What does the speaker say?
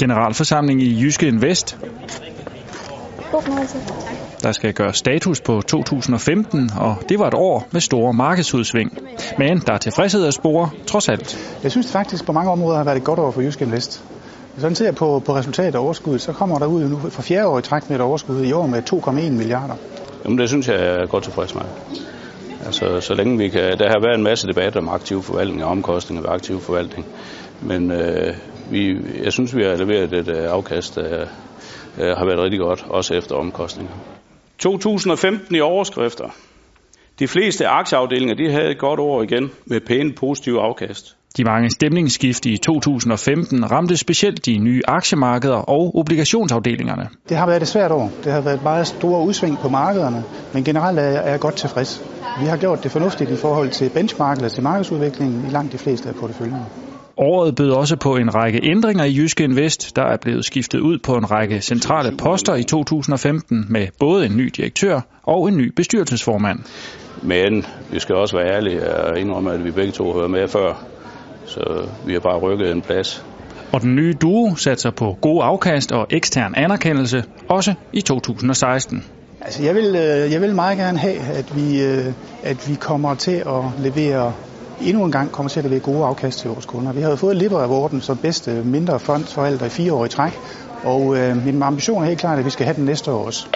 Generalforsamling i Jyske Invest. Der skal gøre status på 2015, og det var et år med store markedsudsving. Men der er tilfredshed at spore, trods alt. Jeg synes faktisk på mange områder har været et godt år for Jyske Invest. Hvis man ser på, på resultatet af overskuddet, så kommer der ud nu for fjerde år i træk med et overskud i år med 2,1 milliarder. Jamen det synes jeg er godt tilfreds med. Altså, så længe vi kan, der har været en masse debat om aktiv forvaltning og omkostninger ved aktiv forvaltning. Men øh, vi, jeg synes, vi har leveret et øh, afkast, der øh, har været rigtig godt, også efter omkostninger. 2015 i overskrifter. De fleste aktieafdelinger de havde et godt år igen med pæne positive afkast. De mange stemningsskift i 2015 ramte specielt de nye aktiemarkeder og obligationsafdelingerne. Det har været et svært år. Det har været meget store udsving på markederne, men generelt er jeg, er jeg godt tilfreds. Vi har gjort det fornuftigt i forhold til benchmark eller til markedsudviklingen i langt de fleste af porteføljerne. Året bød også på en række ændringer i Jyske Invest. Der er blevet skiftet ud på en række centrale poster i 2015 med både en ny direktør og en ny bestyrelsesformand. Men vi skal også være ærlige og indrømme, at vi begge to hører med før. Så vi har bare rykket en plads. Og den nye duo satser på god afkast og ekstern anerkendelse, også i 2016. Altså, jeg vil, jeg vil meget gerne have, at vi, at vi kommer til at levere endnu en gang kommer til at levere gode afkast til vores kunder. Vi har jo fået Libra Awarden som bedste mindre fondsforvalter i fire år i træk, og øh, min ambition er helt klart, at vi skal have den næste år også.